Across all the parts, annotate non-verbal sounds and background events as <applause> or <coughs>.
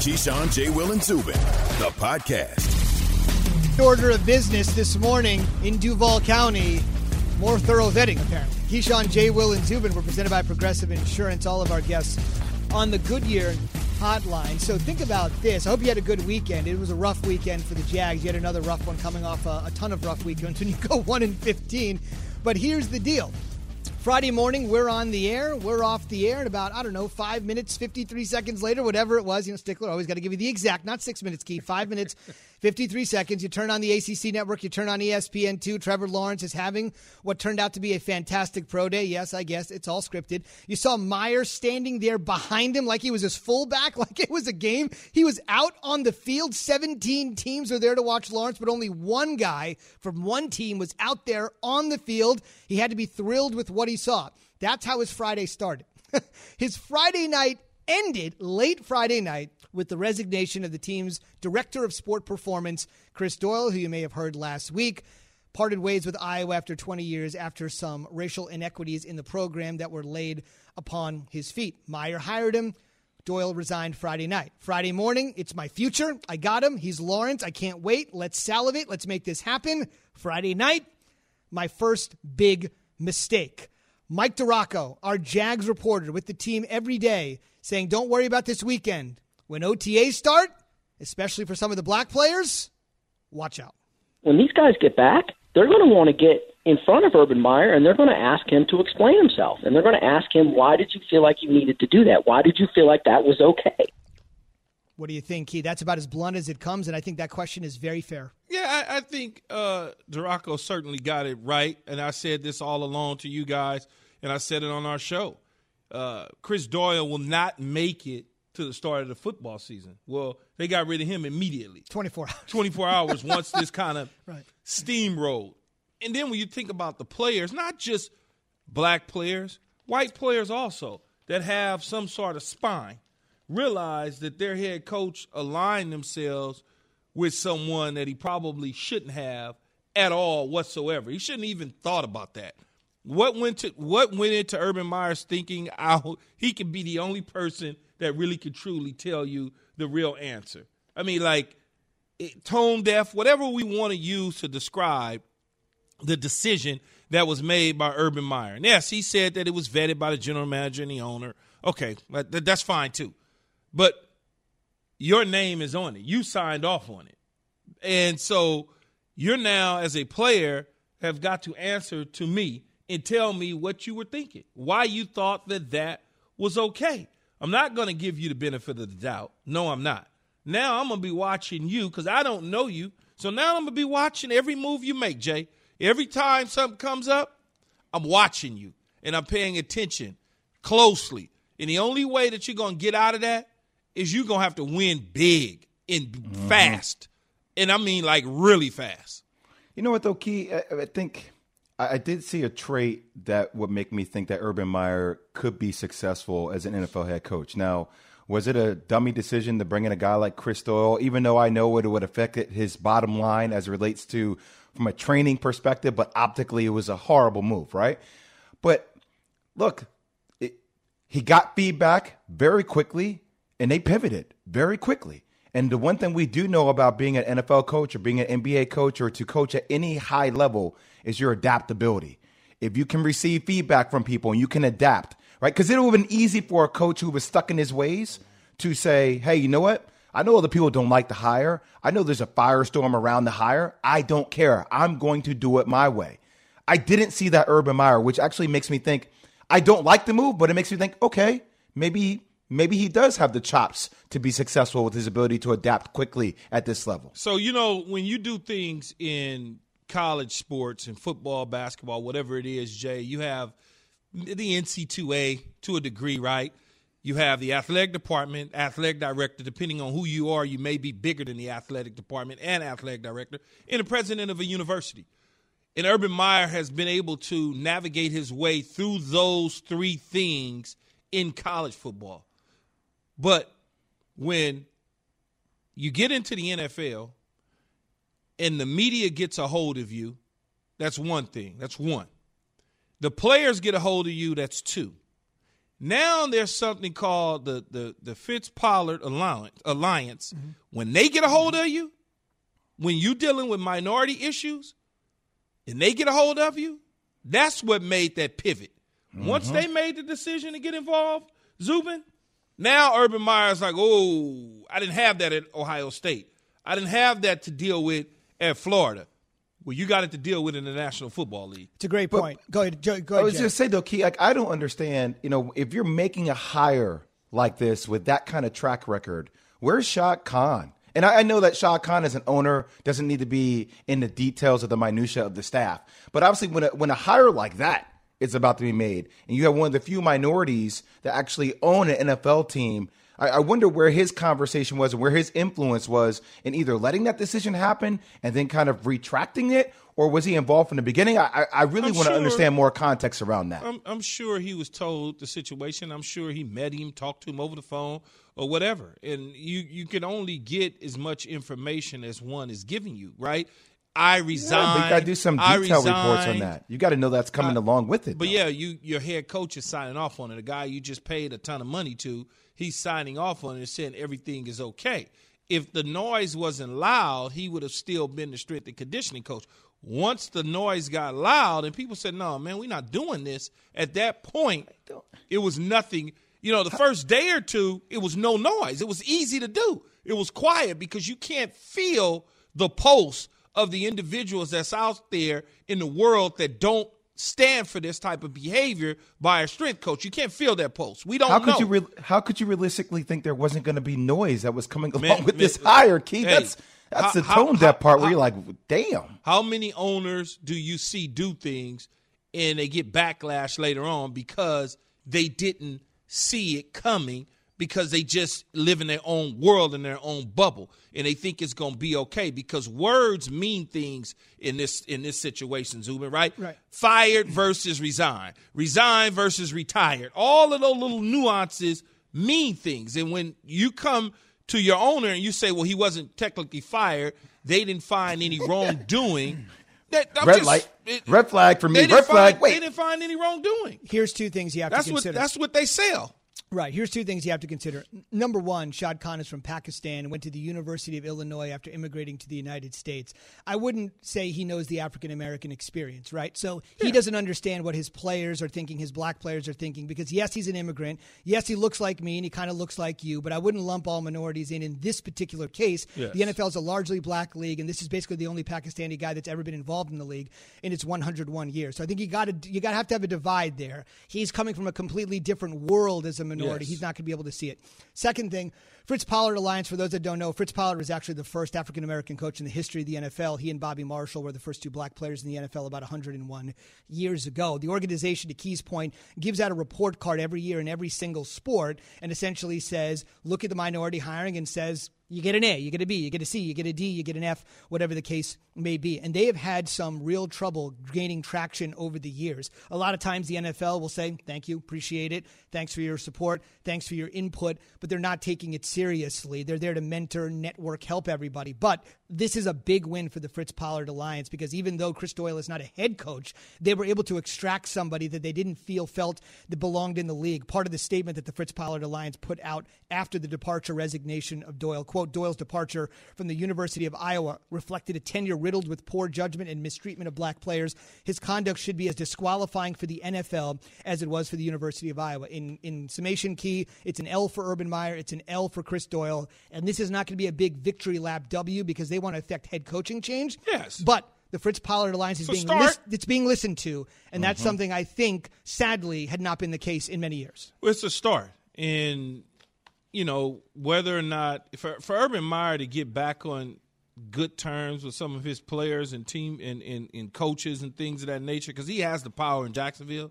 Keyshawn, J. Will, and Zubin, the podcast. Order of business this morning in Duval County. More thorough vetting, apparently. Keyshawn, J. Will, and Zubin were presented by Progressive Insurance. All of our guests on the Goodyear hotline. So think about this. I hope you had a good weekend. It was a rough weekend for the Jags. You had another rough one coming off a, a ton of rough weekends <laughs> when you go 1 in 15. But here's the deal. Friday morning, we're on the air. We're off the air in about, I don't know, five minutes, 53 seconds later, whatever it was. You know, Stickler always got to give you the exact, not six minutes key, five minutes, <laughs> 53 seconds. You turn on the ACC network, you turn on ESPN2. Trevor Lawrence is having what turned out to be a fantastic pro day. Yes, I guess it's all scripted. You saw Meyer standing there behind him like he was his fullback, <laughs> like it was a game. He was out on the field. 17 teams are there to watch Lawrence, but only one guy from one team was out there on the field. He had to be thrilled with what he saw. That's how his Friday started. <laughs> his Friday night ended late Friday night with the resignation of the team's director of sport performance, Chris Doyle, who you may have heard last week. Parted ways with Iowa after 20 years after some racial inequities in the program that were laid upon his feet. Meyer hired him. Doyle resigned Friday night. Friday morning, it's my future. I got him. He's Lawrence. I can't wait. Let's salivate. Let's make this happen. Friday night, my first big mistake. Mike DiRocco, our Jags reporter with the team every day, saying, Don't worry about this weekend. When OTAs start, especially for some of the black players, watch out. When these guys get back, they're going to want to get in front of Urban Meyer and they're going to ask him to explain himself. And they're going to ask him, Why did you feel like you needed to do that? Why did you feel like that was okay? What do you think, Key? That's about as blunt as it comes, and I think that question is very fair. Yeah, I, I think uh, DiRocco certainly got it right, and I said this all along to you guys, and I said it on our show. Uh, Chris Doyle will not make it to the start of the football season. Well, they got rid of him immediately. 24 hours. 24 hours once <laughs> this kind of right. steamrolled. And then when you think about the players, not just black players, white players also that have some sort of spine realize that their head coach aligned themselves with someone that he probably shouldn't have at all whatsoever. He shouldn't even thought about that. What went to what went into Urban Meyer's thinking? Out he could be the only person that really could truly tell you the real answer. I mean, like it, tone deaf, whatever we want to use to describe the decision that was made by Urban Meyer. And yes, he said that it was vetted by the general manager and the owner. Okay, that's fine too. But your name is on it. You signed off on it. And so you're now, as a player, have got to answer to me and tell me what you were thinking, why you thought that that was okay. I'm not going to give you the benefit of the doubt. No, I'm not. Now I'm going to be watching you because I don't know you. So now I'm going to be watching every move you make, Jay. Every time something comes up, I'm watching you and I'm paying attention closely. And the only way that you're going to get out of that is you're going to have to win big and mm-hmm. fast. And I mean like really fast. You know what, though, Key? I, I think I, I did see a trait that would make me think that Urban Meyer could be successful as an NFL head coach. Now, was it a dummy decision to bring in a guy like Chris Doyle, even though I know it would affect his bottom line as it relates to from a training perspective, but optically it was a horrible move, right? But look, it, he got feedback very quickly and they pivoted very quickly. And the one thing we do know about being an NFL coach or being an NBA coach or to coach at any high level is your adaptability. If you can receive feedback from people and you can adapt, right? Because it would have been easy for a coach who was stuck in his ways to say, hey, you know what? I know other people don't like the hire. I know there's a firestorm around the hire. I don't care. I'm going to do it my way. I didn't see that Urban Meyer, which actually makes me think I don't like the move, but it makes me think, okay, maybe maybe he does have the chops to be successful with his ability to adapt quickly at this level. So, you know, when you do things in college sports and football, basketball, whatever it is, Jay, you have the NC2A to a degree, right? You have the athletic department, athletic director. Depending on who you are, you may be bigger than the athletic department and athletic director, and the president of a university. And Urban Meyer has been able to navigate his way through those three things in college football. But when you get into the NFL and the media gets a hold of you, that's one thing. That's one. The players get a hold of you, that's two. Now there's something called the the the Fritz Pollard Alliance. Alliance. Mm-hmm. When they get a hold of you, when you're dealing with minority issues, and they get a hold of you, that's what made that pivot. Mm-hmm. Once they made the decision to get involved, Zubin, now Urban Meyer's like, oh, I didn't have that at Ohio State. I didn't have that to deal with at Florida. Well, you got it to deal with in the National Football League. It's a great point. But, go ahead. Go ahead. I was just say though, Key, like I don't understand. You know, if you're making a hire like this with that kind of track record, where's Shad Khan? And I, I know that Shad Khan as an owner doesn't need to be in the details of the minutia of the staff, but obviously when a, when a hire like that is about to be made, and you have one of the few minorities that actually own an NFL team I, I wonder where his conversation was and where his influence was in either letting that decision happen and then kind of retracting it, or was he involved from the beginning? I, I really want to understand more context around that. I'm, I'm, sure he was told the situation. I'm sure he met him, talked to him over the phone, or whatever. And you you can only get as much information as one is giving you, right? I resign. Yeah, you got to do some detailed reports on that. You got to know that's coming uh, along with it. But though. yeah, you your head coach is signing off on it. A guy you just paid a ton of money to he's signing off on it and saying everything is okay. If the noise wasn't loud, he would have still been the strength and conditioning coach. Once the noise got loud and people said, "No, man, we're not doing this," at that point, it was nothing. You know, the first day or two, it was no noise. It was easy to do. It was quiet because you can't feel the pulse of the individuals that's out there in the world that don't stand for this type of behavior by a strength coach. You can't feel that pulse. We don't how could know. You re- how could you realistically think there wasn't going to be noise that was coming along man, with man, this hierarchy? Hey, that's that's how, the tone how, deaf part how, where you're like, damn. How many owners do you see do things and they get backlash later on because they didn't see it coming because they just live in their own world in their own bubble and they think it's going to be okay because words mean things in this in this situation Zubin right right fired versus resign resign versus retired all of those little nuances mean things and when you come to your owner and you say well he wasn't technically fired they didn't find any wrongdoing <laughs> that, red just, light, it, red flag for me. Red flag. Wait, they didn't find any wrongdoing. Here's two things you have that's to consider. What, that's what they sell. Right. Here's two things you have to consider. Number one, Shad Khan is from Pakistan and went to the University of Illinois after immigrating to the United States. I wouldn't say he knows the African American experience, right? So he doesn't understand what his players are thinking, his black players are thinking, because yes, he's an immigrant. Yes, he looks like me and he kind of looks like you, but I wouldn't lump all minorities in in this particular case. Yes. The NFL is a largely black league, and this is basically the only Pakistani guy that's ever been involved in the league in its 101 years. So I think you got to you got to have to have a divide there. He's coming from a completely different world as a minority. Yes. He's not going to be able to see it. Second thing, Fritz Pollard Alliance, for those that don't know, Fritz Pollard was actually the first African American coach in the history of the NFL. He and Bobby Marshall were the first two black players in the NFL about 101 years ago. The organization, to Key's point, gives out a report card every year in every single sport and essentially says, look at the minority hiring and says, you get an A, you get a B, you get a C, you get a D, you get an F, whatever the case may be. And they have had some real trouble gaining traction over the years. A lot of times the NFL will say, Thank you, appreciate it. Thanks for your support. Thanks for your input. But they're not taking it seriously. They're there to mentor, network, help everybody. But this is a big win for the Fritz Pollard Alliance because even though Chris Doyle is not a head coach, they were able to extract somebody that they didn't feel felt that belonged in the league. Part of the statement that the Fritz Pollard Alliance put out after the departure resignation of Doyle, quote, quote, Doyle's departure from the University of Iowa reflected a tenure riddled with poor judgment and mistreatment of black players. His conduct should be as disqualifying for the NFL as it was for the University of Iowa. In, in summation key, it's an L for Urban Meyer, it's an L for Chris Doyle, and this is not going to be a big victory lap W because they want to affect head coaching change. Yes. But the Fritz Pollard Alliance is being lis- it's being listened to, and that's mm-hmm. something I think, sadly, had not been the case in many years. Well, it's a start, and you know, whether or not for for Urban Meyer to get back on good terms with some of his players and team and, and, and coaches and things of that nature, because he has the power in Jacksonville.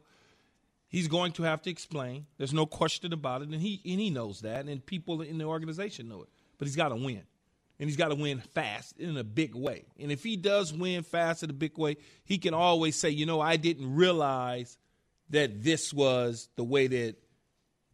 He's going to have to explain. There's no question about it, and he and he knows that, and people in the organization know it. But he's got to win, and he's got to win fast in a big way. And if he does win fast in a big way, he can always say, you know, I didn't realize that this was the way that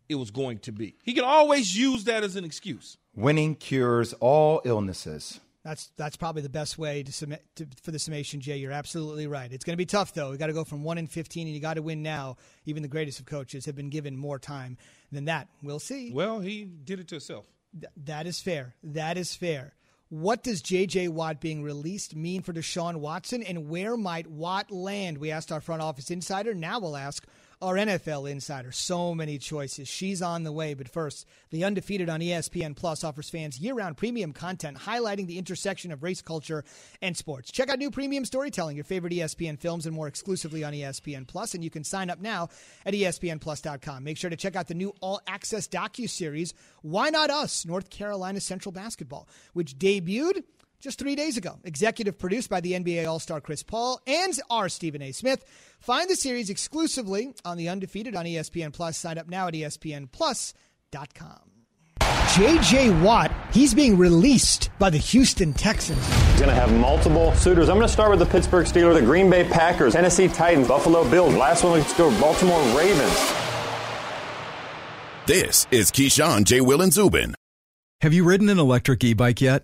it was going to be. He can always use that as an excuse. Winning cures all illnesses. That's that's probably the best way to submit to, for the summation, Jay. You're absolutely right. It's going to be tough though. You got to go from one in fifteen, and you got to win now. Even the greatest of coaches have been given more time than that. We'll see. Well, he did it to himself. Th- that is fair. That is fair. What does J.J. Watt being released mean for Deshaun Watson, and where might Watt land? We asked our front office insider. Now we'll ask our NFL insider. So many choices. She's on the way. But first, The Undefeated on ESPN Plus offers fans year round premium content highlighting the intersection of race, culture, and sports. Check out new premium storytelling, your favorite ESPN films, and more exclusively on ESPN Plus. And you can sign up now at ESPNPlus.com. Make sure to check out the new all access docu series, Why Not Us? North Carolina Central Basketball, which debuted just three days ago. Executive produced by the NBA All Star Chris Paul and our Stephen A. Smith. Find the series exclusively on The Undefeated on ESPN Plus. Sign up now at ESPNPlus.com. JJ Watt, he's being released by the Houston Texans. He's going to have multiple suitors. I'm going to start with the Pittsburgh Steelers, the Green Bay Packers, Tennessee Titans, Buffalo Bills. Last one, let's go Baltimore Ravens. This is Keyshawn, J. Will, and Zubin. Have you ridden an electric e bike yet?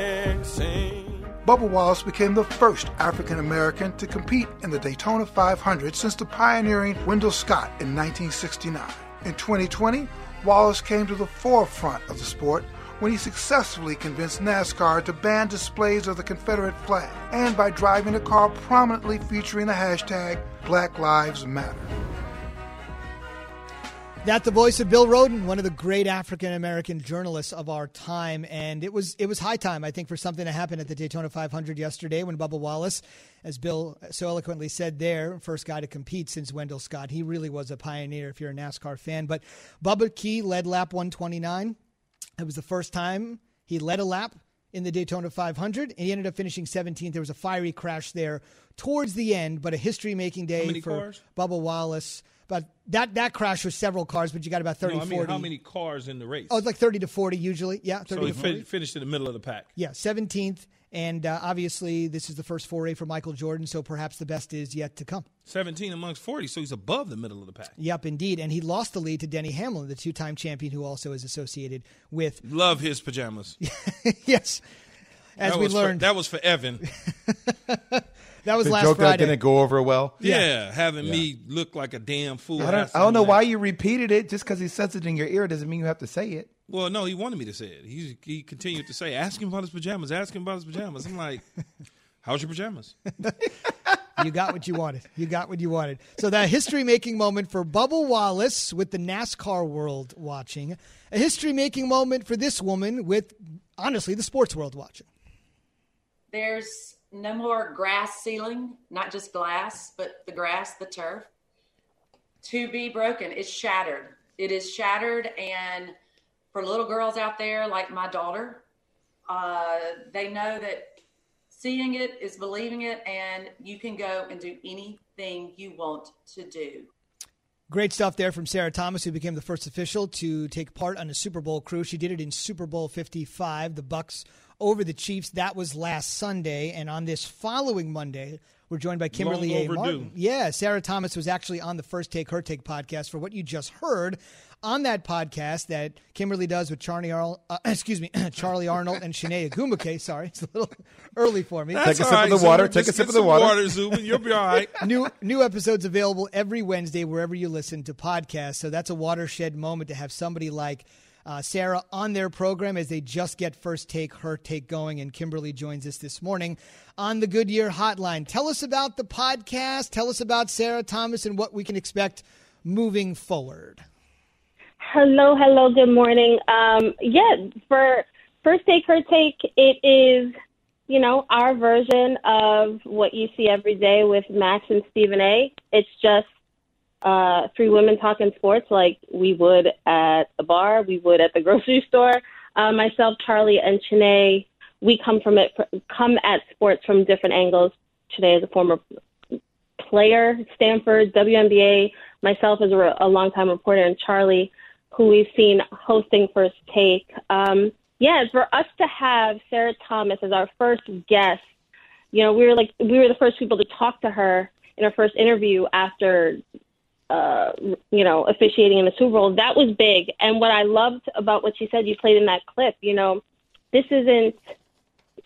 Bubba Wallace became the first African American to compete in the Daytona 500 since the pioneering Wendell Scott in 1969. In 2020, Wallace came to the forefront of the sport when he successfully convinced NASCAR to ban displays of the Confederate flag and by driving a car prominently featuring the hashtag Black Lives Matter. That the voice of Bill Rhoden, one of the great African American journalists of our time, and it was it was high time I think for something to happen at the Daytona 500 yesterday when Bubba Wallace, as Bill so eloquently said there, first guy to compete since Wendell Scott. He really was a pioneer if you're a NASCAR fan. But Bubba Key led lap 129. It was the first time he led a lap in the Daytona 500, and he ended up finishing 17th. There was a fiery crash there towards the end, but a history-making day for cars? Bubba Wallace. But that that crash was several cars, but you got about 30, No, I mean, 40. how many cars in the race? Oh, it's like 30 to 40 usually. Yeah, 30 so to 40. fin- finished in the middle of the pack. Yeah, 17th. And uh, obviously, this is the first foray for Michael Jordan, so perhaps the best is yet to come. 17 amongst 40, so he's above the middle of the pack. Yep, indeed. And he lost the lead to Denny Hamlin, the two time champion who also is associated with. <laughs> Love his pajamas. <laughs> yes. As that we learned, For, that was for Evan. <laughs> that was The last joke that didn't go over well. Yeah, having me look like a damn fool. I don't, I don't know him why you repeated it. Just because he says it in your ear doesn't mean you have to say it. Well, no, he wanted me to say it. He he continued to say, "Ask him about his pajamas. Ask him about his pajamas." I'm like, <laughs> "How's your pajamas?" <laughs> You got what you wanted. You got what you wanted. So that history making moment for Bubba Wallace with the NASCAR world watching. A history making moment for this woman with honestly the sports world watching. There's no more grass ceiling, not just glass, but the grass, the turf. To be broken. It's shattered. It is shattered. And for little girls out there like my daughter, uh, they know that seeing it is believing it, and you can go and do anything you want to do. Great stuff there from Sarah Thomas, who became the first official to take part on a Super Bowl crew. She did it in Super Bowl 55, the Bucks over the Chiefs. That was last Sunday, and on this following Monday, We're joined by Kimberley Long A. overdue. Martin. Yeah, Sarah Thomas was actually on the First Take Her Take podcast for what you just heard on that podcast that Kimberley does with Charly Arnolt, uh, <coughs> excuse me, <coughs> Charly Arnolt and Chiney Ogwumike. Sorry, it's a little early for me. That's Take a all sip of the water. Just Take a sip of the water. water, Zubin. You'll be all right. <laughs> new new episodes available every Wednesday wherever you listen to podcasts. So that's a watershed moment to have somebody like uh, Sarah on their program as they just get first take her take going. And Kimberley joins us this morning on the Goodyear Hotline. Tell us about the podcast. Tell us about Sarah Thomas and what we can expect moving forward. Hello, hello, good morning. Um, yeah, for first take her take, it is, you know, our version of what you see every day with Max and Stephen A. It's just uh, three women talking sports like we would at the bar, we would at the <laughs> grocery store. Uh, myself, Charly, and Chiney, we come from it, come at sports from different angles. Chiney is a former player, Stanford, WNBA. Myself as a, a longtime reporter, and Charly, who we've seen hosting First Take. Um, yeah, for us to have Sarah Thomas as our first guest, you know, we were like we were the first people to talk to her in her first interview after, uh, you know, officiating in the Super Bowl. That was big, and what I loved about what she said, you played in that clip. You know, this isn't.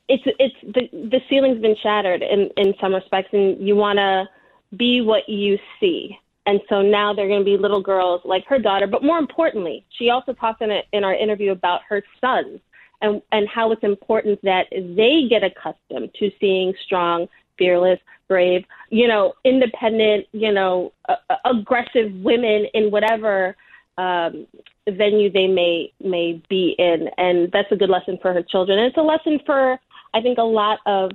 It's it's the the ceiling's been shattered in in some respects, and you want to be what you see. And so now they're going to be little girls like her daughter. But more importantly, she also talked in, a, in our interview about her sons and, and how it's important that they get accustomed to seeing strong, fearless, brave, you know, independent, you know, uh, aggressive women in whatever um, venue they may may be in. And that's a good lesson for her children. And it's a lesson for, I think, a lot of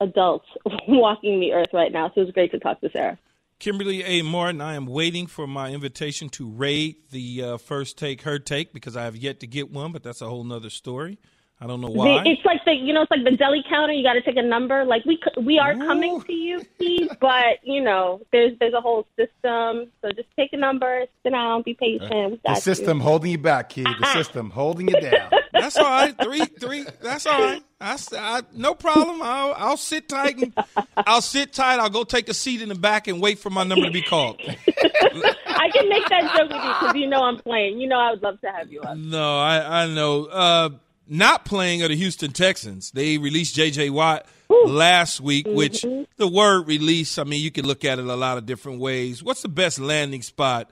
adults <laughs> walking the earth right now. So it was great to talk to Sarah. Kimberley A. Martin, I am waiting for my invitation to raid the uh, first take, her take, because I have yet to get one, but that's a whole nother story. I don't know why. The, it's like the you know it's like the deli counter. You got to take a number. Like we we are coming to you, Steve, but you know there's there's a whole system. So just take a number, sit down, be patient. We The system you. holding you back, kid. The system holding you down. That's all right. Three, three. That's all right. I, s- I- no problem. I'll, I'll sit tight and I'll sit tight. I'll go take a seat in the back and wait for my number to be called. <laughs> I can make that joke with you because you know I'm playing. You know I would love to have you on. No, I, I know. Uh, not playing are the Houston Texans. They released J.J. Watt last week, which the word release, I mean, you can look at it a lot of different ways. What's the best landing spot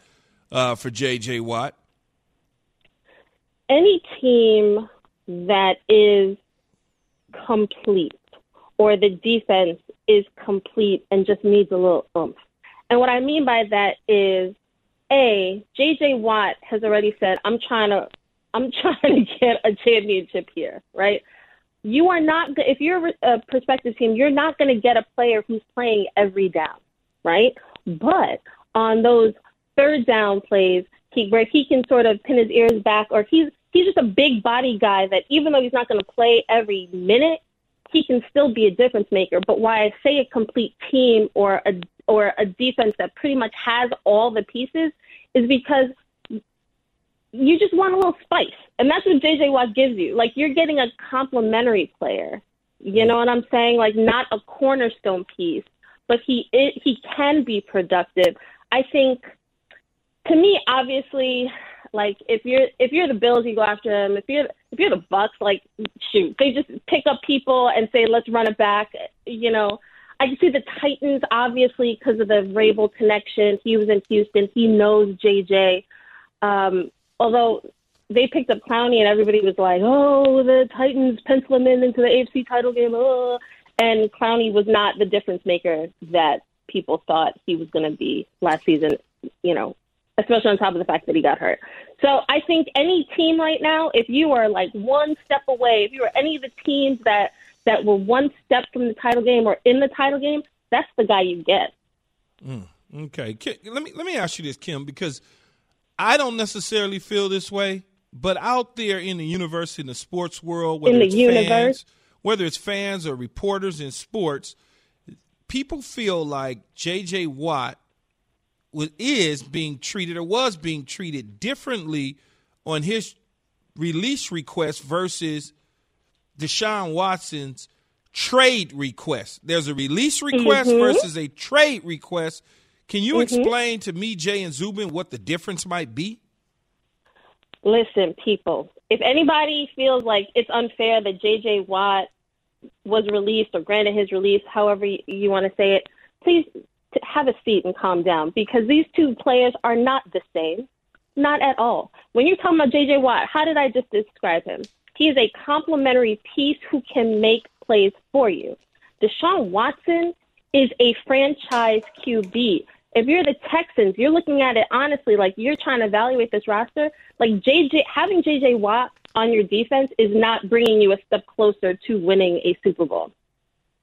uh, for J.J. Watt? any team that is complete or the defense is complete and just needs a little oomph. And what I mean by that is A, JJ Watt has already said, I'm trying to I'm <laughs> trying to get a championship here, right? You are not if you're a prospective team, you're not going to get a player who's playing every down, right? But on those third down plays, he where he can sort of pin his ears back, or he's he's just a big body guy that even though he's not going to play every minute, he can still be a difference maker. But why I say a complete team or a or a defense that pretty much has all the pieces is because you just want a little spice, and that's what JJ Watt gives you. Like you're getting a complementary player. You know what I'm saying? Like not a cornerstone piece, but he it, he can be productive. I think to me, obviously, like if you're if you're the Bills, you go after them. If you're if you're the Bucks, like shoot, they just pick up people and say let's run it back. You know, I can see the Titans obviously because of the Vrabel connection. He was in Houston. He knows JJ. Um, although they picked up Clowney and everybody was like, oh, the Titans pencil him in into the AFC title game. Oh. And Clowney was not the difference maker that people thought he was going to be last season, you know, especially on top of the fact that he got hurt. So I think any team right now, if you are like one step away, if you are any of the teams that, that were one step from the title game or in the title game, that's the guy you get. Mm, okay, let me let me ask you this, Kim, because I don't necessarily feel this way, but out there in the universe, in the sports world, whether In the it's universe. fans, whether it's fans or reporters in sports, people feel like J.J. Watt was, is being treated or was being treated differently on his release request versus Deshaun Watson's trade request. There's a release request Mhm. versus a trade request. Can you Mhm. explain to me, Jay and Zubin, what the difference might be? Listen, people, if anybody feels like it's unfair that J.J. Watt was released or granted his release, however you, you want to say it, please have a seat and calm down because these two players are not the same. Not at all. When you're talking about J.J. Watt, how did I just describe him? He is a complementary piece who can make plays for you. Deshaun Watson is a franchise QB. If you're the Texans, you're looking at it honestly, like you're trying to evaluate this roster. Like JJ, having JJ Watt on your defense is not bringing you a step closer to winning a Super Bowl.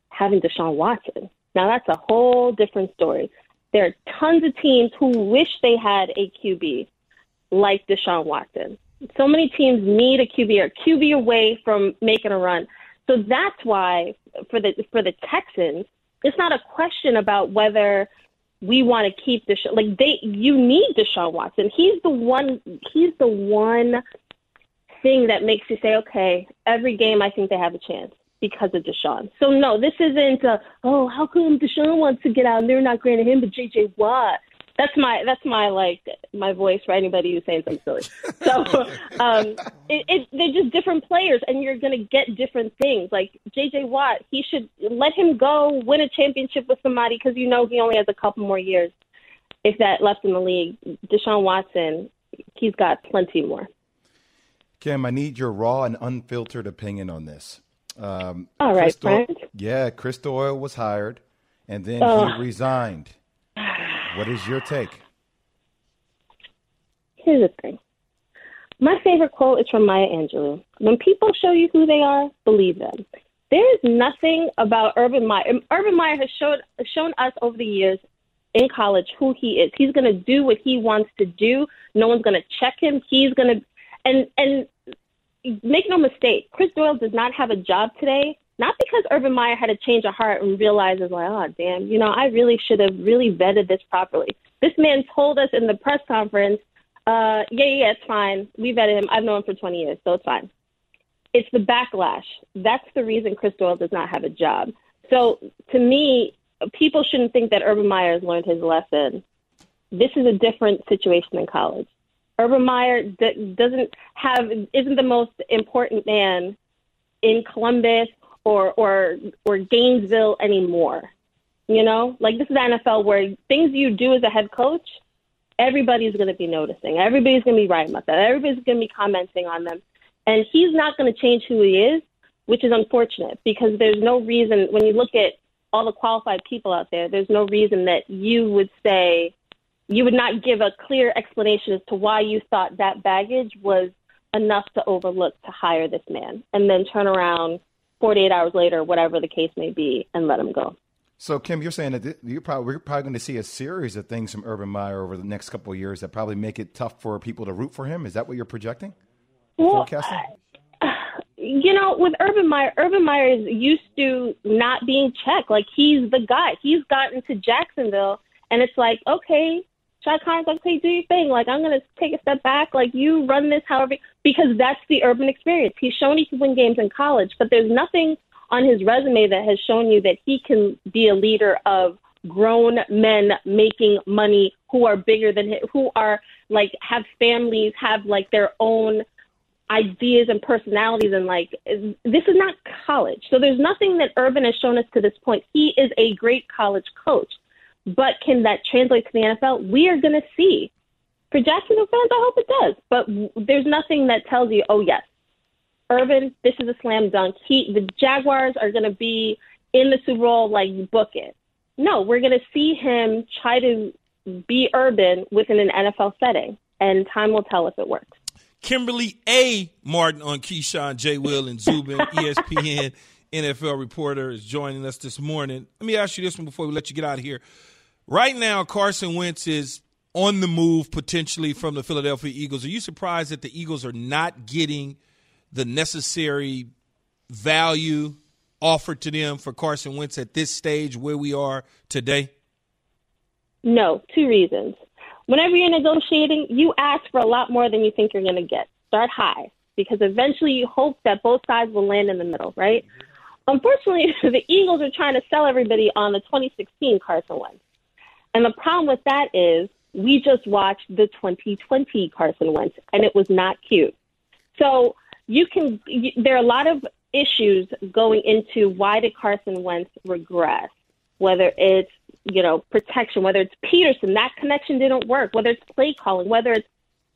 Having Deshaun Watson, now that's a whole different story. There are tons of teams who wish they had a QB like Deshaun Watson. So many teams need a QB or QB away from making a run. So that's why for the for the Texans, it's not a question about whether we want to keep Deshaun. Like they, you need Deshaun Watson. He's the one. He's the one thing that makes you say, okay, every game I think they have a chance because of Deshaun. So no, this isn't. A, oh, how come Deshaun wants to get out and they're not granting him, but JJ Watt? That's my that's my like my voice for anybody who's saying something silly. So <laughs> um, it, it, they're just different players, and you're gonna get different things. Like JJ Watt, he should let him go win a championship with somebody because you know he only has a couple more years, if that left in the league. Deshaun Watson, he's got plenty more. Kim, I need your raw and unfiltered opinion on this. Um, All right, Chris Doyle- Brent. Yeah, Chris Doyle was hired, and then Ugh. he resigned. What is your take? Here's the thing. My favorite quote is from Maya Angelou. When people show you who they are, believe them. There is nothing about Urban Meyer. Urban Meyer has shown shown us over the years in college who he is. He's going to do what he wants to do. No one's going to check him. He's going to and and make no mistake, Chris Doyle does not have a job today. Not because Urban Meyer had a change of heart and realizes like, oh damn, you know, I really should have really vetted this properly. This man told us in the press conference, uh, yeah, yeah, it's fine. We vetted him. I've known him for 20 years, so it's fine. It's the backlash. That's the reason Chris Doyle does not have a job. So to me, people shouldn't think that Urban Meyer has learned his lesson. This is a different situation in college. Urban Meyer doesn't have isn't the most important man in Columbus or or or Gainesville anymore. You know, like this is NFL where things you do as a head coach, everybody's going to be noticing. Everybody's going to be writing about that. Everybody's going to be commenting on them, and he's not going to change who he is, which is unfortunate because there's no reason when you look at all the qualified people out there, there's no reason that you would say you would not give a clear explanation as to why you thought that baggage was enough to overlook to hire this man and then turn around 48 hours later, whatever the case may be, and let him go. So, Kim, you're saying that you're probably we're probably going to see a series of things from Urban Meyer over the next couple of years that probably make it tough for people to root for him. Is that what you're projecting? Well, Forecasting? <sighs> you know, with Urban Meyer, Urban Meyer is used to not being checked. Like he's the guy. He's gotten to Jacksonville, and it's like, okay, Shad Khan's like, okay, do your thing. Like I'm gonna take a step back. Like you run this however, because that's the Urban experience. He's shown he can win games in college, but there's nothing on his resume that has shown you that he can be a leader of grown men making money who are bigger than him, who are like have families, have like their own ideas and personalities and like this is not college. So there's nothing that Urban has shown us to this point. He is a great college coach. But can that translate to the NFL? We are going to see. For Jacksonville fans, I hope it does. But w- there's nothing that tells you, oh yes, Urban, this is a slam dunk. He, the Jaguars are going to be in the Super Bowl, like book it. No, we're going to see him try to be Urban within an NFL setting, and time will tell if it works. Kimberley A. Martin on Keyshawn, J. Will, and Zubin, <laughs> ESPN NFL reporter, is joining us this morning. Let me ask you this one before we let you get out of here. Right now, Carson Wentz is on the move potentially from the Philadelphia Eagles. Are you surprised that the Eagles are not getting the necessary value offered to them for Carson Wentz at this stage where we are today? No, two reasons. Whenever you're negotiating, you ask for a lot more than you think you're going to get. Start high because eventually you hope that both sides will land in the middle, right? unfortunately, <laughs> the Eagles are trying to sell everybody on the 2016 Carson Wentz. And the problem with that is we just watched the 2020 Carson Wentz, and it was not cute. So you can, you, there are a lot of issues going into why did Carson Wentz regress, whether it's, you know, protection, whether it's Peterson, that connection didn't work, whether it's play calling, whether it's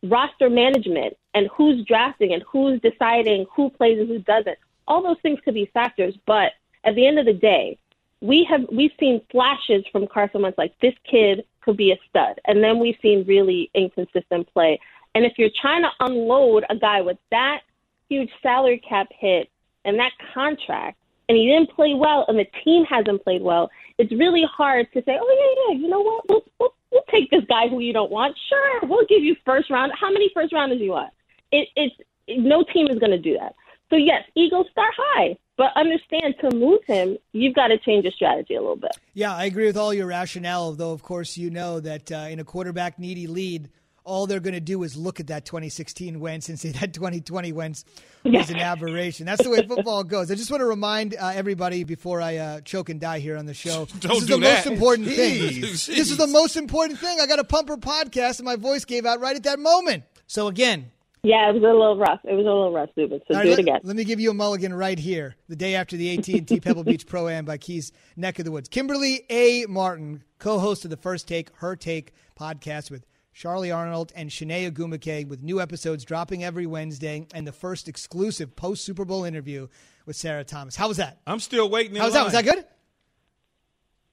roster management and who's drafting and who's deciding who plays and who doesn't. All those things could be factors, but at the end of the day, we have we've seen flashes from Carson Wentz like this kid could be a stud, and then we've seen really inconsistent play. And if you're trying to unload a guy with that huge salary cap hit and that contract, and he didn't play well, and the team hasn't played well, it's really hard to say, oh yeah, yeah, you know what, we'll, we'll, we'll take this guy who you don't want. Sure, we'll give you first round. How many first rounders do you want? It, it's no team is going to do that. So yes, Eagles start high, but understand to move him, you've got to change your strategy a little bit. Yeah, I agree with all your rationale, though. Of course, you know that uh, in a quarterback needy lead, all they're going to do is look at that 2016 Wentz and say <laughs> that 2020 Wentz was an <laughs> aberration. That's the way football goes. I just want to remind uh, everybody before I uh, choke and die here on the show. <laughs> Don't this is do the that. most important Jeez. thing. Jeez. This is the most important thing. I got a pumper podcast, and my voice gave out right at that moment. So again, Yeah, it was a little rough. It was a little rough, Zubin. So all right, do it let, again. let me give you a mulligan right here. The day after the AT&T <laughs> Pebble Beach Pro Am by Keys Neck of the Woods. Kimberley A. Martin, co-host of the First Take, Her Take podcast with Charly Arnolt and Chiney Ogwumike with new episodes dropping every Wednesday and the first exclusive post Super Bowl interview with Sarah Thomas. How was that? I'm still waiting. in How was that? Was that good?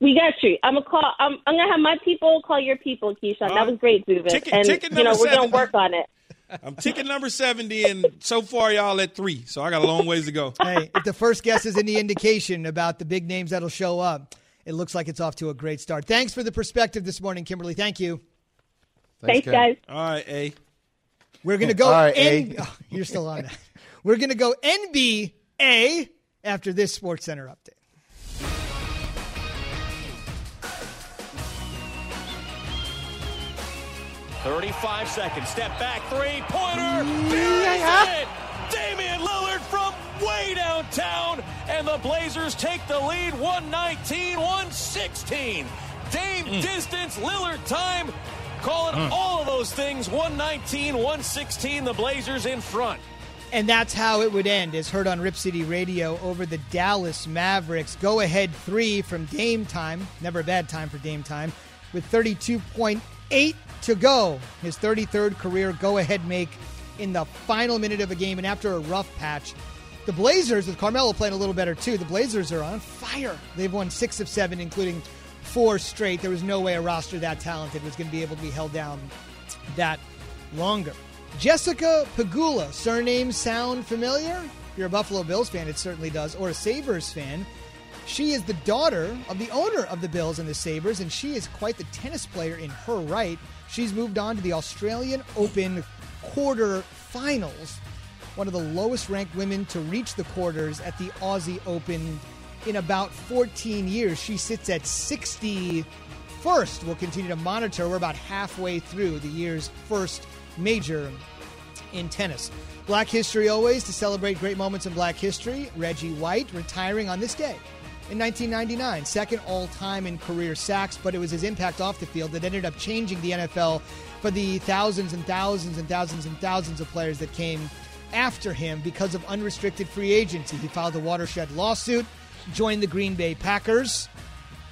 We got you. I'm gonna call. I'm, I'm gonna have my people call your people, Keyshawn. That was great, Zubin. Ticket- and ticket you know number we're gonna work on it. I'm ticket number 70, and so far y'all at three. So I got a long ways to go. hey, if the first guess is any indication about the big names that'll show up, it looks like it's off to a great start. Thanks for the perspective this morning, Kimberley. Thank you. Thanks, guys. All right, A. We're going to oh, go. All right, N- A. Oh, <laughs> you're still on that. We're going to go NBA after this Sports Center update. Thirty-five seconds. Step back three pointer. Buries it. Damian Lillard from way downtown, and the Blazers take the lead 119-116. Dame mm. distance, Lillard time. Call it mm. all of those things. 119-116. The Blazers in front. And that's how it would end, as heard on Rip City Radio over the Dallas Mavericks. Go ahead three from Dame time. Never a bad time for Dame time. With 32.8 to go. His 33rd career go ahead make in the final minute of a game. And after a rough patch, the Blazers, with Carmelo playing a little better too, the Blazers are on fire. They've won six of seven, including four straight. There was no way a roster that talented was going to be able to be held down that longer. Jessica Pegula, surname sound familiar? If you're a Buffalo Bills fan, it certainly does, or a Sabres fan. She is the daughter of the owner of the Bills and the Sabres, and she is quite the tennis player in her right. She's moved on to the Australian Open quarter finals, one of the lowest ranked women to reach the quarters at the Aussie Open in about 14 years. She sits at 61st. We'll continue to monitor. We're about halfway through the year's first major in tennis. Black History always to celebrate great moments in Black History. Reggie White retiring on this day in 1999, second all time in career sacks, but it was his impact off the field that ended up changing the NFL for the thousands and thousands and thousands and thousands of players that came after him because of unrestricted free agency. He filed a watershed lawsuit, joined the Green Bay Packers.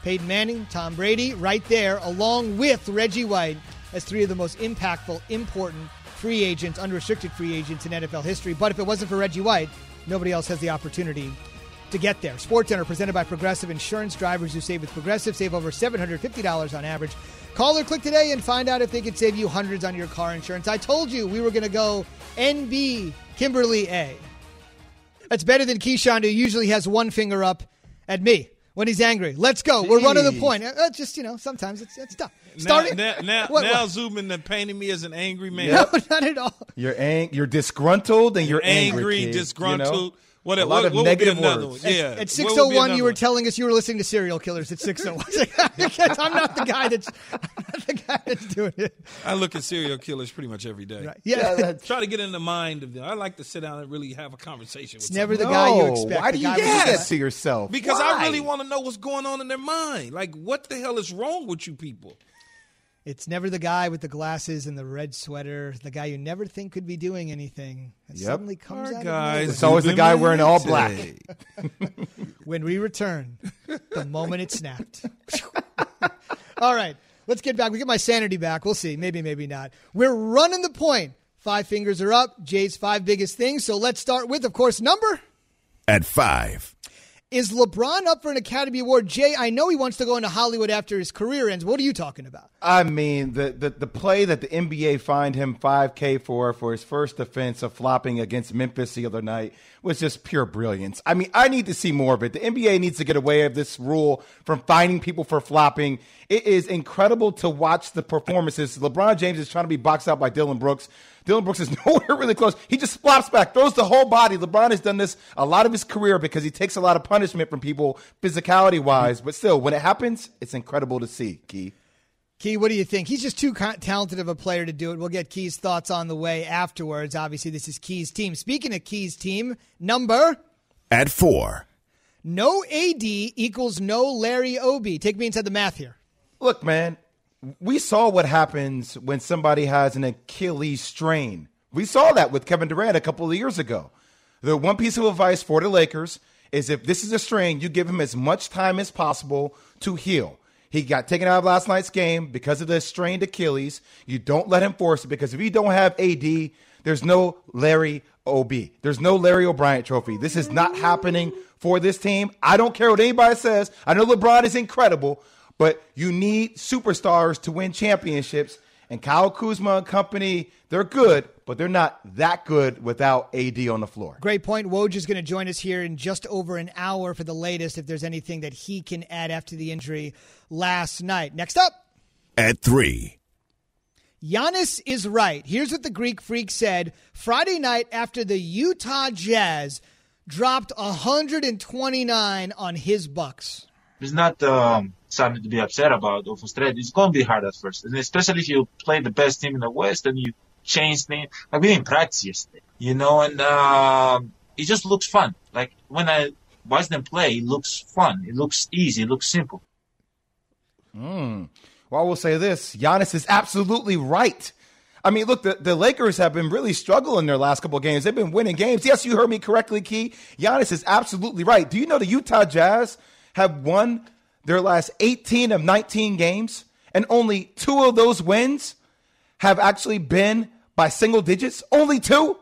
Peyton Manning, Tom Brady, right there, along with Reggie White, as three of the most impactful, important free agents, unrestricted free agents in NFL history. But if it wasn't for Reggie White, nobody else has the opportunity to get there. Sports Center presented by Progressive Insurance. Drivers who save with Progressive save over $750 on average. Call or click today and find out if they could save you hundreds on your car insurance. I told you we were going to go NB Kimberley A. That's better than Keyshawn, who usually has one finger up at me when he's angry. Let's go. We're running the point. Uh, just, you know, sometimes it's, it's tough. Starting. Now, now, <laughs> now, What- now what? Zubin that painted me as an angry man. No, not at all. You're ang- you're disgruntled and you're angry, angry, kid, you know? Disgruntled. What, a lot what, of what would be negative words. one? Yeah. At what six would oh be one, another you were one? telling us you were listening to serial killers at six oh one. <laughs> I'm not the guy that's not the guy that's doing it. I look at serial killers pretty much every day. Right. Yeah. <laughs> Try to get in the mind of them. I like to sit down and really have a conversation with It's never the someone. guy you expect. Why do you guy do with that to yourself? Because Why? I really want to know what's going on in their mind. Like, what the hell is wrong with you people? It's never the guy with the glasses and the red sweater, the guy you never think could be doing anything. That Yep. suddenly comes Our out guys nowhere. It's always the guy wearing all black. <laughs> when we return, the moment it snapped. <laughs> All right, let's get back. We get my sanity back. We'll see. Maybe, maybe not. We're running the point. Five fingers are up. Jay's five biggest things. So let's start with, of course, number. At five. Is LeBron up for an Academy Award? Jay, I know he wants to go into Hollywood after his career ends. What are you talking about? I mean, the, the, the play that the NBA fined him 5K for, for his first offense of flopping against Memphis the other night, was just pure brilliance. I mean, I need to see more of it. The NBA needs to get away of this rule from fining people for flopping. It is incredible to watch the performances. LeBron James is trying to be boxed out by Dillon Brooks. Dillon Brooks is <laughs> nowhere really close. He just flops back, throws the whole body. LeBron has done this a lot of his career because he takes a lot of punishment from people, physicality wise. Mm-hmm. But still, when it happens, it's incredible to see, Key. Key, what do you think? He's just too co- talented of a player to do it. We'll get Key's thoughts on the way afterwards. Obviously, this is Key's team. Speaking of Key's team, number At four. no AD equals no Larry Obi. Take me inside the math here. Look, man, we saw what happens when somebody has an Achilles strain. We saw that with Kevin Durant a couple of years ago. The one piece of advice for the Lakers is if this is a strain, you give him as much time as possible to heal. He got taken out of last night's game because of the strained Achilles. You don't let him force it because if you don't have AD, there's no Larry OB. There's no Larry O'Brien trophy. This is not happening for this team. I don't care what anybody says. I know LeBron is incredible, but you need superstars to win championships. And Kyle Kuzma and company, they're good, but they're not that good without AD on the floor. Great point. Woj is going to join us here in just over an hour for the latest if there's anything that he can add after the injury last night. Next up, At three. Giannis is right. Here's what the Greek Freak said Friday night after the Utah Jazz dropped 129 on his Bucks. It's not um, something to be upset about or frustrated. It's going to be hard at first, and especially if you play the best team in the West and you change things. Like we didn't practice you know, and um it just looks fun. Like when I watch them play, it looks fun. It looks easy. It looks simple. Mm. Well, I will say this Giannis is absolutely right. I mean, look, the, the Lakers have been really struggling their last couple games. They've been winning games. Yes, you heard me correctly, Key. Giannis is absolutely right. Do you know the Utah Jazz have won their last 18 of 19 games? And only two of those wins have actually been by single digits? Only two?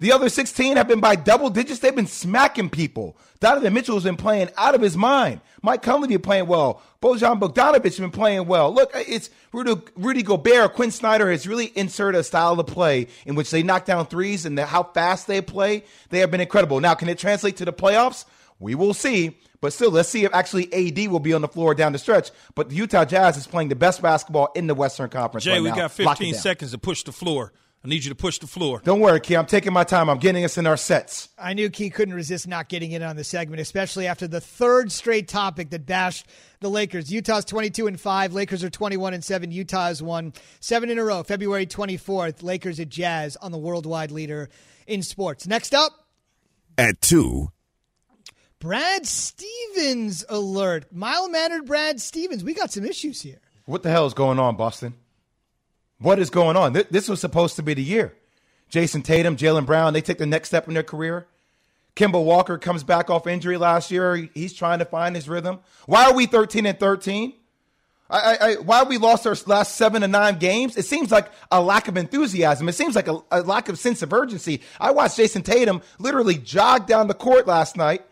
The other 16 have been by double digits. They've been smacking people. Donovan Mitchell has been playing out of his mind. Mike Conley been playing well. Bojan Bogdanovic has been playing well. Look, it's Rudy, Rudy Gobert, Quin Snyder has really inserted a style of play in which they knock down threes and the, how fast they play. They have been incredible. Now, can it translate to the playoffs? We will see. But still, let's see if actually AD will be on the floor down the stretch. But the Utah Jazz is playing the best basketball in the Western Conference. Jay, right we now. got 15 seconds to push the floor. I need you to push the floor. Don't worry, Key. I'm taking my time. I'm getting us in our sets. I knew Key couldn't resist not getting in on the segment, especially after the third straight topic that bashed the Lakers. Utah's 22 and 5, Lakers are 21 and 7. Utah has won 7 in a row. February 24th, Lakers at Jazz on the worldwide leader in sports. Next up, At two. Brad Stevens alert. Mild mannered Brad Stevens. We got some issues here. What the hell is going on, Boston? What is going on? This was supposed to be the year. Jayson Tatum, Jaylen Brown, they take the next step in their career. Kemba Walker comes back off injury last year. He's trying to find his rhythm. Why are we 13 and 13? I, I, why we lost our last seven to nine games? It seems like a lack of enthusiasm. It seems like a, a lack of sense of urgency. I watched Jayson Tatum literally jog down the court last night,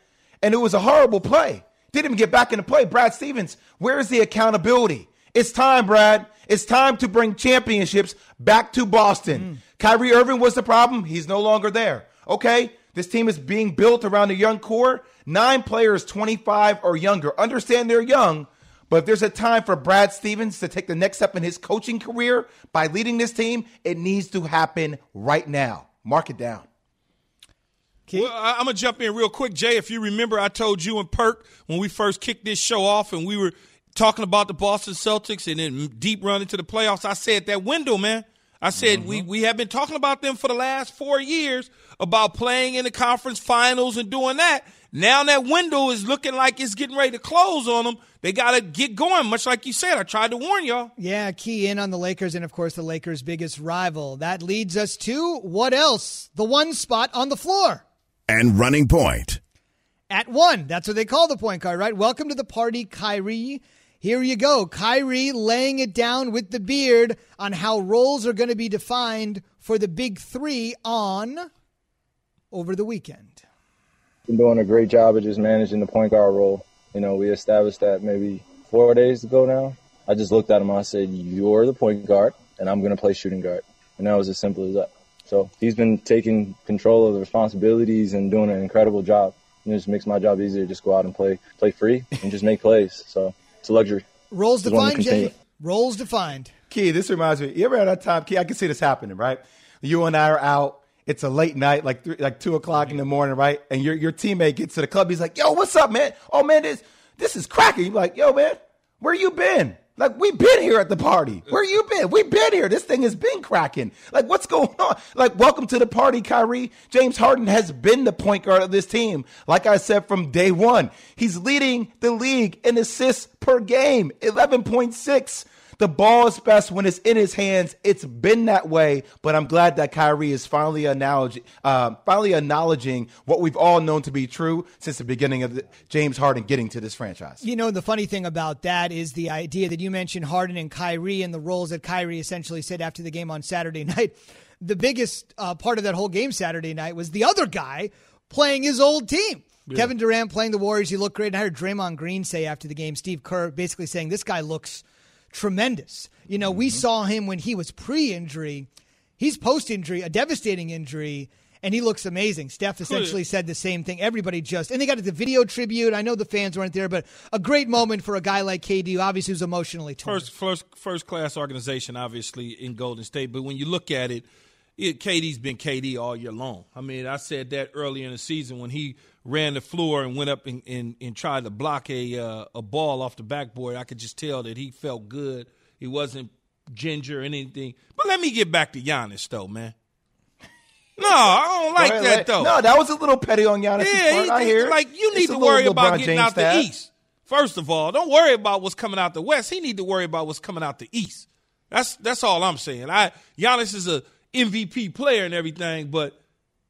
and it was a horrible play. Didn't even get back into play. Brad Stevens, where's the accountability? It's time, Brad. It's time to bring championships back to Boston. Hmm. Kyrie Irving was the problem. He's no longer there. Okay, this team is being built around a young core. Nine players, 25 or younger. Understand they're young, but if there's a time for Brad Stevens to take the next step in his coaching career by leading this team, it needs to happen right now. Mark it down. Well, I, I'm gonna jump in real quick, Jay. If you remember, I told you and Perk when we first kicked this show off, and we were talking about the Boston Celtics and then deep run into the playoffs. I said that window, man. I said Mm-hmm. we we have been talking about them for the last four years about playing in the conference finals and doing that. Now that window is looking like it's getting ready to close on them. They got to get going, much like you said. I tried to warn y'all. Yeah, key in on the Lakers and, of course, the Lakers' biggest rival. That leads us to what else? The one spot on the floor. And running point. At one. That's what they call the point guard, right? Welcome to the party, Kyrie. Here you go. Kyrie laying it down with the beard on how roles are going to be defined for the big three on over the weekend. been doing a great job of just managing the point guard role. You know, we established that maybe four days ago now. I just looked at him and I said, You're the point guard, and I'm going to play shooting guard. And that was as simple as that. So he's been taking control of the responsibilities and doing an incredible job. And it just makes my job easier. To just go out and play, play free, and just make plays. So it's a luxury. Roles Just defined. Jay. Roles defined. Key, this reminds me. You ever had that time, Key? I can see this happening, right? You and I are out. It's a late night, like three, like two o'clock in the morning, right? And your your teammate gets to the club. He's like, "Yo, what's up, man? Oh man, this this is cracking." You're like, "Yo, man, where you been?" Like, we've been here at the party. Where you been? We've been here. This thing has been cracking. Like, what's going <laughs> on? Like, welcome to the party, Kyrie. James Harden has been the point guard of this team. Like I said from day one, he's leading the league in assists per game, 11.6. The ball is best when it's in his hands. It's been that way, but I'm glad that Kyrie is finally acknowledging, uh, finally acknowledging what we've all known to be true since the beginning of the, James Harden getting to this franchise. You know, the funny thing about that is the idea that you mentioned Harden and Kyrie and the roles that Kyrie essentially said after the game on Saturday <laughs> night. The biggest uh, part of that whole game Saturday night was the other guy playing his old team. Kevin Durant playing the Warriors. he looked great. And I heard Draymond Green say after the game, Steve Kerr basically saying, This guy looks tremendous. You know, we mm-hmm. saw him when he was pre injury. He's post injury, a devastating injury, and he looks amazing. Steph essentially said the same thing. Everybody just, and they got the video tribute. I know the fans weren't there, but a great moment for a guy like KD, who obviously was emotionally torn. First, first, first class organization, obviously in Golden State. But when you look at it, it, KD's been KD all year long. I mean, I said that earlier in the season when he ran the floor and went up and, and, and tried to block a uh, a ball off the backboard. I could just tell that he felt good. He wasn't ginger or anything. But let me get back to Giannis, though, man. No, I don't like ahead, that let- though. No, that was a little petty on Giannis' Yeah, part. he- I hear. like you need a to worry about getting James out the East. First of all, don't worry about what's coming out the West. He need to worry about what's coming out the East. That's that's all I'm saying. I Giannis is a MVP player and everything, but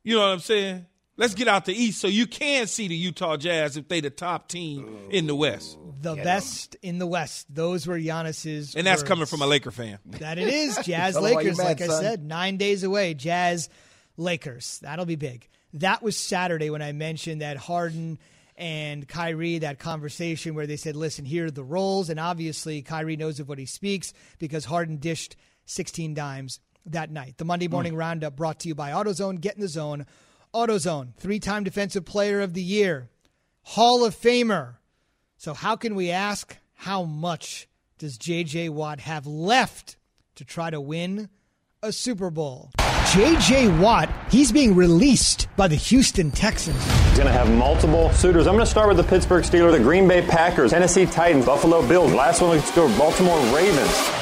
you know what I'm saying. Let's get out the East so you can see the Utah Jazz if they the top team in the West, The best in the West. Those were Giannis's. and that's words. coming from a Laker fan. That it is. <laughs> Jazz Tell 'em why Lakers, mad, like I said, nine days away. Jazz Lakers. That'll be big. That was Saturday when I mentioned that Harden and Kyrie, that conversation where they said, listen, here are the roles. And obviously, Kyrie knows of what he speaks because Harden dished 16 dimes that night. The Monday morning mm. roundup brought to you by AutoZone. Get in the zone. AutoZone, three time Defensive Player of the Year, Hall of Famer. So, how can we ask how much does J.J. Watt have left to try to win a Super Bowl? J.J. Watt, he's being released by the Houston Texans. He's going to have multiple suitors. I'm going to start with the Pittsburgh Steelers, the Green Bay Packers, Tennessee Titans, Buffalo Bills. Last one, let's go Baltimore Ravens.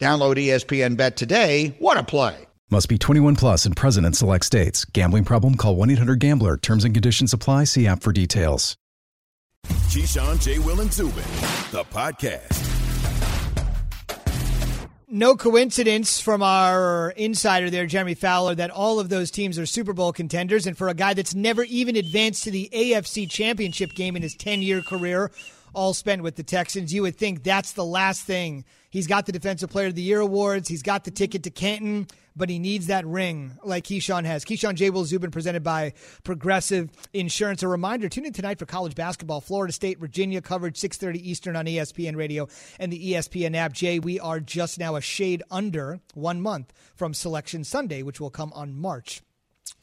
Download ESPN Bet today. What a play! Must be 21 plus and present in select states. Gambling problem? Call 1 800 Gambler. Terms and conditions apply. See app for details. Keyshawn, J. Will, and Zubin, the podcast. No coincidence from our insider there, Jeremy Fowler, that all of those teams are Super Bowl contenders. And for a guy that's never even advanced to the AFC championship game in his 10 year career, all spent with the Texans, you would think that's the last thing. He's got the Defensive Player of the Year awards, he's got the ticket to Canton, but he needs that ring like Keyshawn has. Keyshawn J. Will Zubin presented by Progressive Insurance. A reminder, tune in tonight for college basketball. Florida State, Virginia coverage 6.30 Eastern on ESPN Radio and the ESPN app. Jay, we are just now a shade under one month from Selection Sunday, which will come on March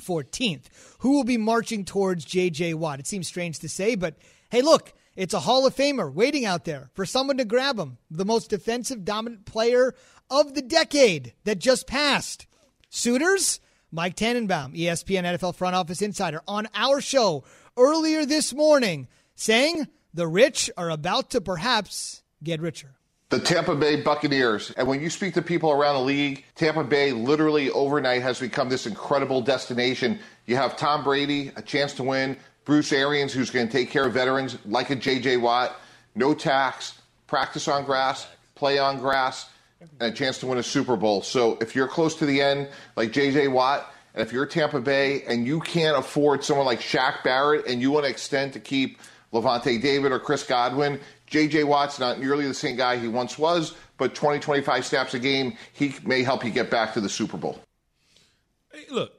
14th. Who will be marching towards J.J. Watt? It seems strange to say, but hey, look, it's a Hall of Famer waiting out there for someone to grab him. The most defensive dominant player of the decade that just passed. Suitors? Mike Tannenbaum, ESPN NFL front office insider, on our show earlier this morning saying the rich are about to perhaps get richer. The Tampa Bay Buccaneers. And when you speak to people around the league, Tampa Bay literally overnight has become this incredible destination. You have Tom Brady, a chance to win, Bruce Arians, who's going to take care of veterans like a J.J. Watt, no tax, practice on grass, play on grass, and a chance to win a Super Bowl. So if you're close to the end, like J.J. Watt, and if you're Tampa Bay and you can't afford someone like Shaq Barrett and you want to extend to keep Lavonte David or Chris Godwin, J.J. Watt's not nearly the same guy he once was, but 20, 25 snaps a game, he may help you get back to the Super Bowl. Hey, look,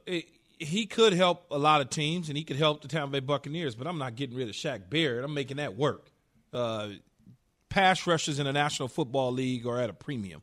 he could help a lot of teams, and he could help the Tampa Bay Buccaneers. But I'm not getting rid of Shaq Barrett. I'm making that work. Uh, pass rushers in the National Football League are at a premium,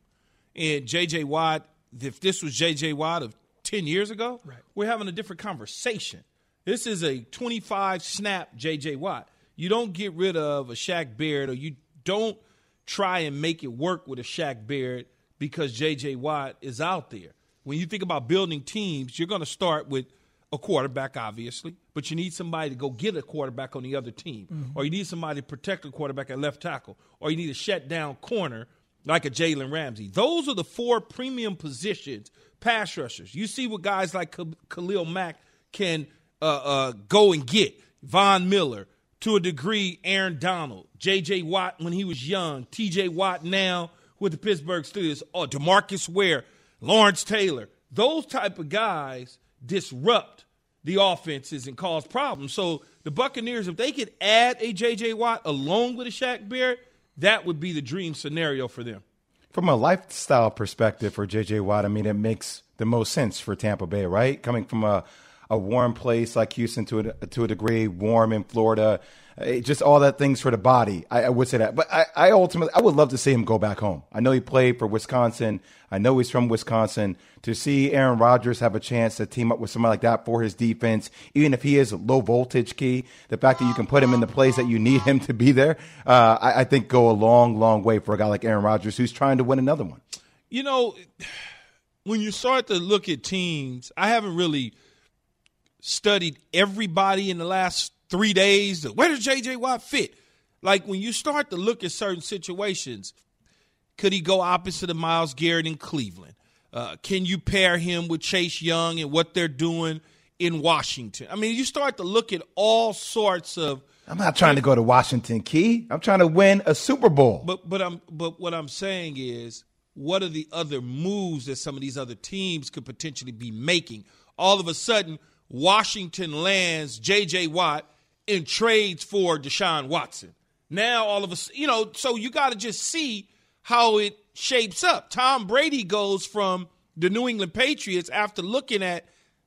and J.J. Watt. If this was J.J. Watt of 10 years ago, right. we're having a different conversation. This is a 25 snap J.J. Watt. You don't get rid of a Shaq Barrett, or you don't try and make it work with a Shaq Barrett because J.J. Watt is out there. When you think about building teams, you're going to start with a quarterback, obviously, but you need somebody to go get a quarterback on the other team, Mm-hmm. or you need somebody to protect a quarterback at left tackle, or you need a shut down corner like a Jalen Ramsey. Those are the four premium positions, pass rushers. You see what guys like Khalil Mack can uh, uh, go and get. Von Miller, to a degree, Aaron Donald, J.J. Watt when he was young, T.J. Watt now with the Pittsburgh Steelers, or DeMarcus Ware, Lawrence Taylor. Those type of guys disrupt the offenses and cause problems. So the Buccaneers, if they could add a J.J. Watt along with a Shaq Barrett, that would be the dream scenario for them. From a lifestyle perspective for JJ Watt, I mean, it makes the most sense for Tampa Bay, right? Coming from a, a warm place like Houston to a, to a degree, warm in Florida, eh, just all that things for the body. I, I would say that. But I, I ultimately, I would love to see him go back home. I know he played for Wisconsin. I know he's from Wisconsin. To see Aaron Rodgers have a chance to team up with somebody like that for his defense, even if he is low voltage key, the fact that you can put him in the place that you need him to be there, uh, I, I think go a long, long way for a guy like Aaron Rodgers who's trying to win another one. You know, <sighs> when you start to look at teams, I haven't really studied everybody in the last three days. Where does J.J. Watt fit? Like when you start to look at certain situations, could he go opposite of Myles Garrett in Cleveland? Uh, can you pair him with Chase Young and what they're doing in Washington? I mean, you start to look at all sorts of. I'm not trying to go to Washington Key. I'm trying to win a Super Bowl. But but I'm but what I'm saying is, what are the other moves that some of these other teams could potentially be making? All of a sudden, Washington lands J.J. Watt and trades for Deshaun Watson. Now all of sudden, you know, so you got to just see how it shapes up. Tom Brady goes from the New England Patriots after looking at,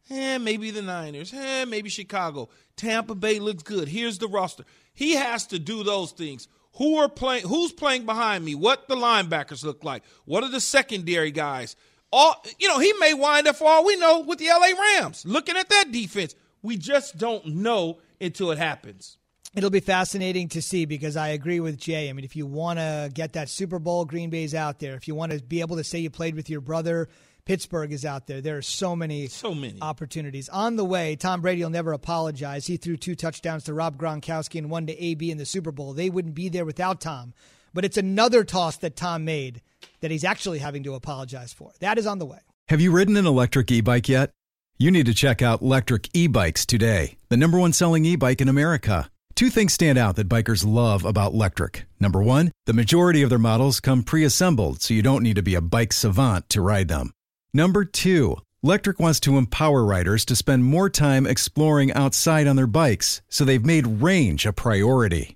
eh, maybe the Niners, eh, maybe Chicago. Tampa Bay looks good. Here's the roster. He has to do those things. Who are playing? Who's playing behind me? What the linebackers look like? What are the secondary guys? All you know, he may wind up for all we know with the LA Rams. Looking at that defense, We just don't know until it happens. It'll be fascinating to see because I agree with Jay. I mean, if you want to get that Super Bowl, Green Bay's out there. If you want to be able to say you played with your brother, Pittsburgh is out there. There are so many, so many opportunities on the way. Tom Brady will never apologize. He threw two touchdowns to Rob Gronkowski and one to AB in the Super Bowl. They wouldn't be there without Tom. But it's another toss that Tom made that he's actually having to apologize for. That is on the way. Have you ridden an electric e-bike yet? You need to check out Lectric eBikes today, the number one selling e-bike in America. Two things stand out that bikers love about Lectric. Number one, the majority of their models come pre assembled, so you don't need to be a bike savant to ride them. Number two, Lectric wants to empower riders to spend more time exploring outside on their bikes, so they've made range a priority.